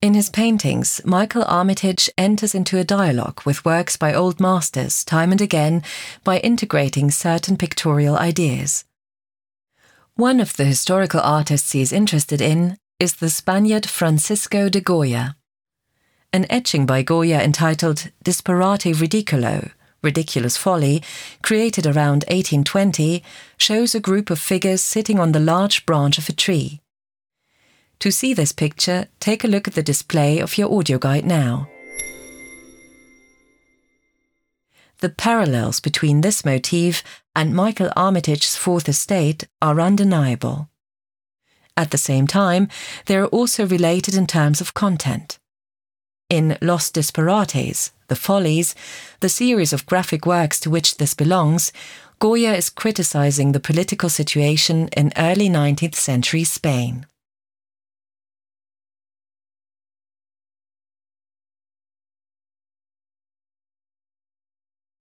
In his paintings, Michael Armitage enters into a dialogue with works by old masters time and again by integrating certain pictorial ideas. One of the historical artists he is interested in is the Spaniard Francisco de Goya. An etching by Goya entitled Disparate Ridiculo, Ridiculous Folly, created around 1820, shows a group of figures sitting on the large branch of a tree. To see this picture, take a look at the display of your audio guide now. The parallels between this motif and Michael Armitage's Fourth Estate are undeniable. At the same time, they are also related in terms of content. In Los Disparates, The Follies, the series of graphic works to which this belongs, Goya is criticizing the political situation in early 19th century Spain.